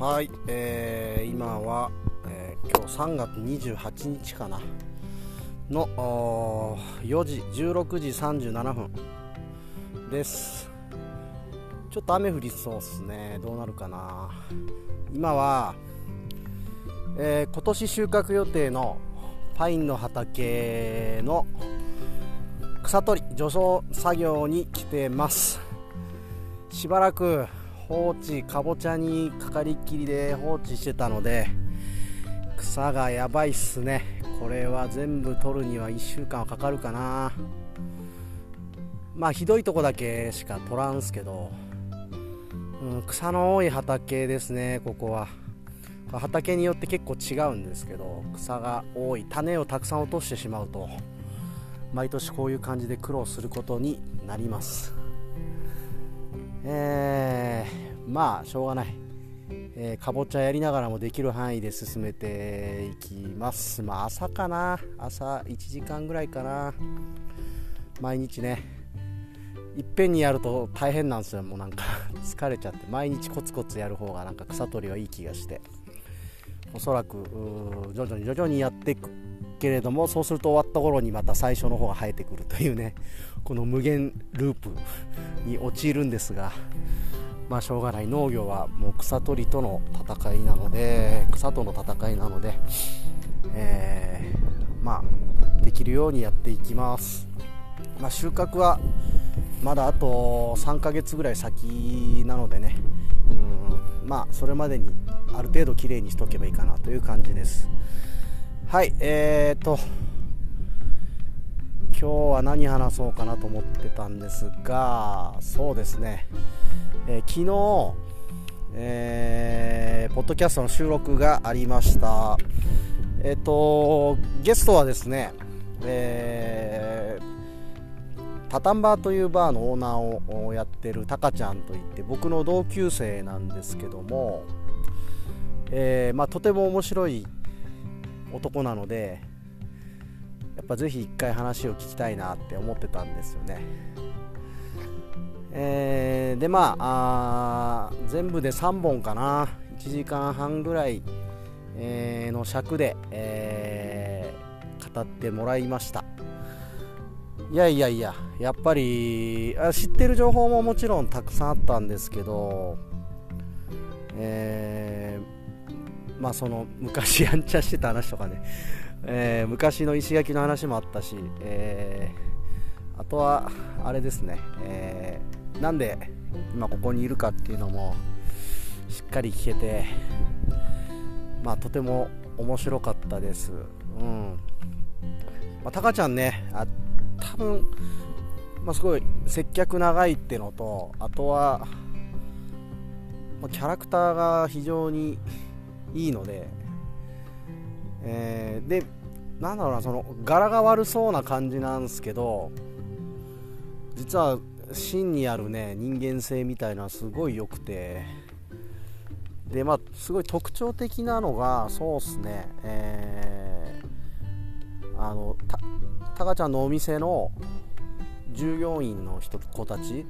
はい、えー、今は、えー、今日3月28日かなの4時16時37分です。ちょっと雨降りそうっすね。どうなるかな。今は、えー、今年収穫予定のパインの畑の草取り除草作業に来てます。しばらく放置かぼちゃにかかりっきりで放置してたので草がやばいっすね。これは全部取るには1週間はかかるかな。まあひどいとこだけしか取らんすけど、うん、草の多い畑ですねここは。畑によって結構違うんですけど草が多い種をたくさん落としてしまうと毎年こういう感じで苦労することになります。まあしょうがない、えー、かぼちゃやりながらもできる範囲で進めていきます。まあ朝かな。朝1時間ぐらいかな。毎日ね。いっぺんにやると大変なんですよ。もうなんか 疲れちゃって。毎日コツコツやる方がなんか草取りはいい気がして。おそらく徐々に徐々にやっていくけれどもそうすると終わった頃にまた最初の方が生えてくるというねこの無限ループに陥るんですがまあしょうがない農業はもう草取りとの戦いなので草との戦いなので、えー、まあできるようにやっていきます、まあ、収穫はまだあと3ヶ月ぐらい先なのでねうんまあそれまでにある程度きれいにしとけばいいかなという感じです。はいえーと今日は何話そうかなと思ってたんですがそうですね、えー、昨日、えー、ポッドキャストの収録がありました。えっ、ー、とゲストはですね、えー、タタンバーというバーのオーナーをやってるタカちゃんといって僕の同級生なんですけども、えまあ、とても面白い男なのでやっぱぜひ一回話を聞きたいなって思ってたんですよね。えー、でまあ全部で3本かな。1時間半ぐらい、えー、の尺で、えー、語ってもらいました。いやいやいややっぱりあ知ってる情報ももちろんたくさんあったんですけど、えー、まあその昔やんちゃしてた話とかね。えー、昔の石垣の話もあったし、えー、あとはあれですね、えー、なんで今ここにいるかっていうのもしっかり聞けて、まあ、とても面白かったです。うんまあ、タカちゃんねあ多分、まあ、すごい接客長いってのとあとは、まあ、キャラクターが非常にいいのでえー、でなんだろうなその柄が悪そうな感じなんですけど実は芯にあるね人間性みたいなすごい良くてでまあすごい特徴的なのがそうっすねえー、あのたたかちゃんのお店の従業員の人子たち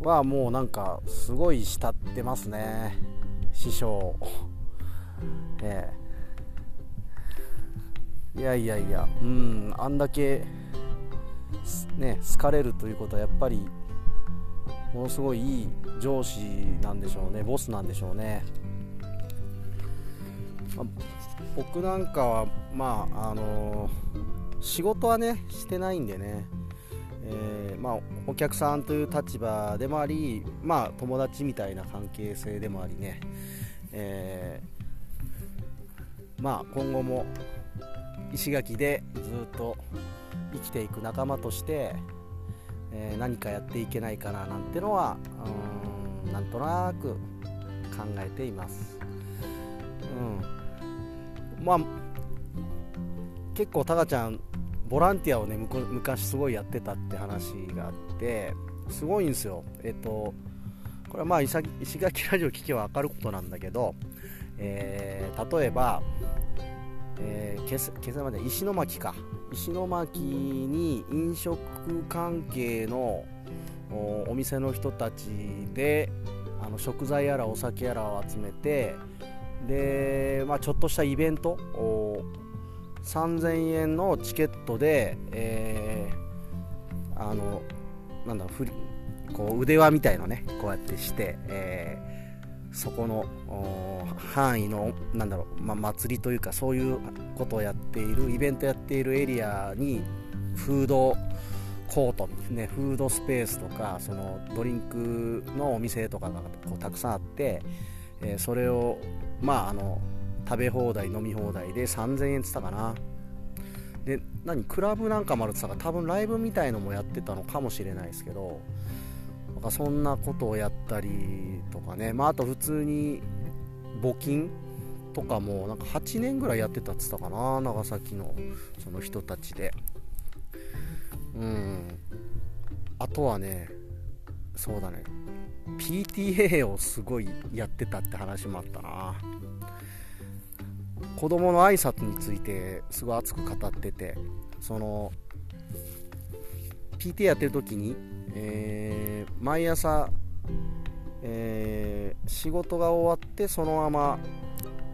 はもうなんかすごい慕ってますね師匠。ええいやいやいやうんあんだけね好かれるということはやっぱりものすごいいい上司なんでしょうねボスなんでしょうね、まあ、僕なんかはまああのー、仕事はねしてないんでね。えー、まあ、お客さんという立場でもあり、まあ、友達みたいな関係性でもありね、えー、まあ、今後も石垣でずっと生きていく仲間として、えー、何かやっていけないかななんてのはうんなんとなく考えています。うん、まあ結構タカちゃんボランティアをね昔すごいやってたって話があってすごいんですよえっとこれはまあ石垣ラジオ聞けば分かることなんだけど、えー、例えばえー、今朝まで石巻か。石巻に飲食関係のお店の人たちであの食材やらお酒やらを集めてで、まあ、ちょっとしたイベント3000円のチケットで、えー、あのなんだろうこう腕輪みたいのねこうやってして、えー、そこの範囲のなんだろう、まあ、祭りというかそういうことをやっているイベントやっているエリアにフードコート、ね、フードスペースとかそのドリンクのお店とかがこうたくさんあって、えー、それをまああの食べ放題飲み放題で3000円っつったかな。で何クラブなんかもあるって言ったから多分ライブみたいのもやってたのかもしれないですけどかそんなことをやったりとかね、まあ、あと普通に募金とかもなんか8年ぐらいやってたって言ったかな長崎のその人たちで。うん。あとはねそうだね。PTA をすごいやってたって話もあったな。子供の挨拶についてすごい熱く語ってて。その PTA やってる時に、えー、毎朝、えー、仕事が終わってそのまま、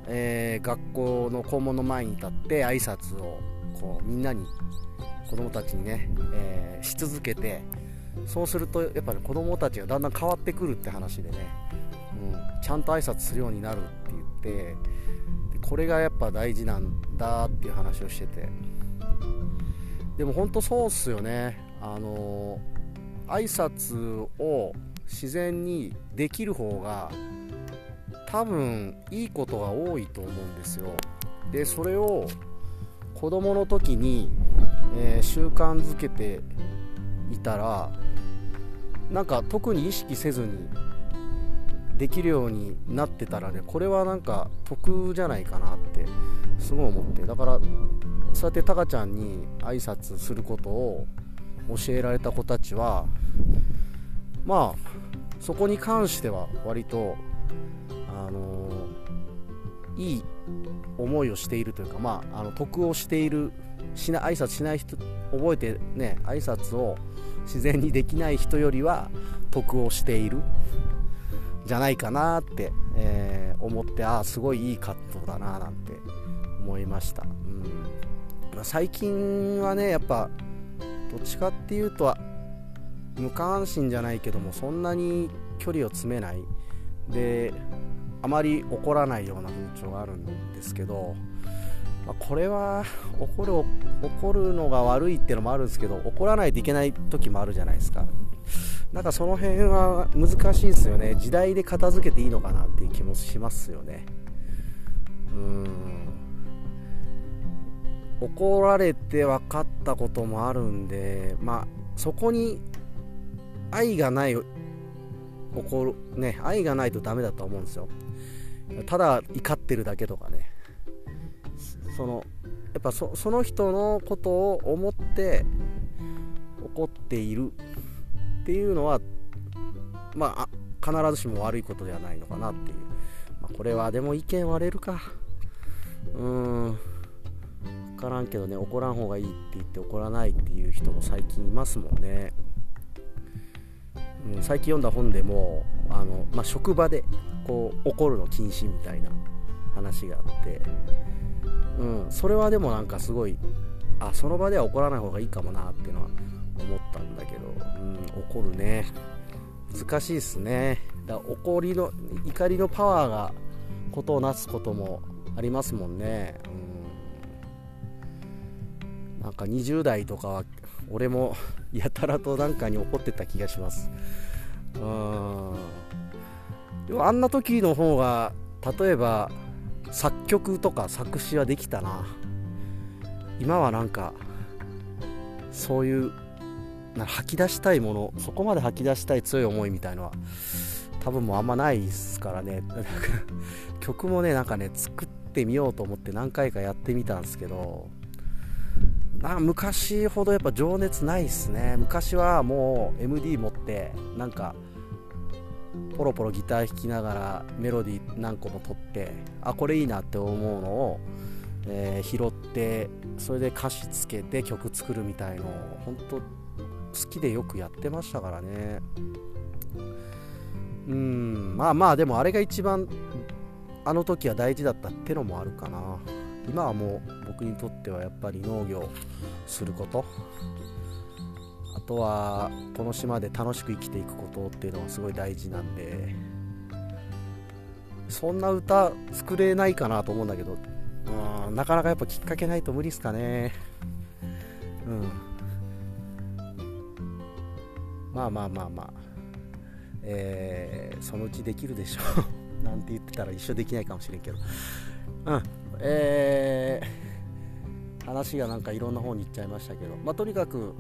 えー、学校の校門の前に立って挨拶をこうみんなに子供たちにね、えー、し続けてそうするとやっぱり子供たちがだんだん変わってくるって話でね、うん、ちゃんと挨拶するようになるって言ってこれがやっぱ大事なんだっていう話をしてて。でも本当そうっすよね。あの挨拶を自然にできる方が多分いいことが多いと思うんですよ。でそれを子供の時にえー、習慣づけていたらなんか特に意識せずにできるようになってたらねこれはなんか得じゃないかなってすごい思って。だからそうやってタカちゃんに挨拶することを教えられた子たちはまあそこに関しては割とあの、いい思いをしているというかまああの得をしているしな挨拶しない人覚えてね挨拶を自然にできない人よりは得をしているじゃないかなって、えー、思ってああすごいいいカットだななんて思いました、うん、最近はねやっぱどっちかっていうと無関心じゃないけどもそんなに距離を詰めない。であまり怒らないような風潮があるんですけどまあ、これは怒る怒るのが悪いっていうのもあるんですけど怒らないといけない時もあるじゃないですか。なんかその辺は難しいですよね。時代で片付けていいのかなっていう気もしますよね。うん。怒られて分かったこともあるんでまあそこに愛がない怒るね愛がないとダメだと思うんですよ。ただ怒ってるだけとかね。そのやっぱその人のことを思って怒っているっていうのはまあ必ずしも悪いことではないのかなっていう、まあ、これはでも意見割れるか。うーん。からんけどね怒らん方がいいって言って怒らないっていう人も最近いますもんね、うん、最近読んだ本でもあの、まあ、職場でこう怒るの禁止みたいな話があって。うん、それはでもなんかすごいあその場では怒らない方がいいかもなっていうのは思ったんだけど、うん、怒るね。難しいっすね。だ怒りの怒りのパワーがことをなすこともありますもんね、なんか20代とかは俺もやたらとなんかに怒ってた気がします。うん。でもあんな時の方が例えば作曲とか作詞はできたな。今はなんかそういう吐き出したいものそこまで吐き出したい強い思いみたいのは多分もうあんまないですからね。曲もねなんかね作ってみようと思って何回かやってみたんですけどな昔ほどやっぱ情熱ないっすね。昔はもう MD 持ってなんかポロポロギター弾きながらメロディー何個も取ってあこれいいなって思うのを、えー、拾ってそれで歌詞つけて曲作るみたいのを本当好きでよくやってましたからね。うんまあまあでもあれが一番あの時は大事だったってのもあるかな。今はもう僕にとってはやっぱり農業すること。あとはこの島で楽しく生きていくことっていうのがすごい大事なんで。そんな歌作れないかなと思うんだけど。うんなかなかやっぱきっかけないと無理っすかね。うん。まあまあまあまあ。えー、そのうちできるでしょう。なんて言ってたら一生できないかもしれんけど。うん。えー、話がなんかいろんな方に行っちゃいましたけど、まあ、とにかく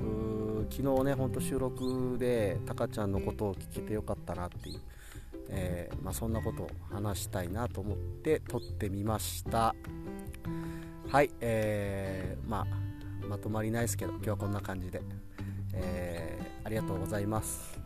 昨日ね、ほんと収録でタカちゃんのことを聞けてよかったなっていう、えー、まあ、そんなことを話したいなと思って撮ってみました。はい、えー、まあ、まとまりないですけど、今日はこんな感じで、え、ありがとうございます。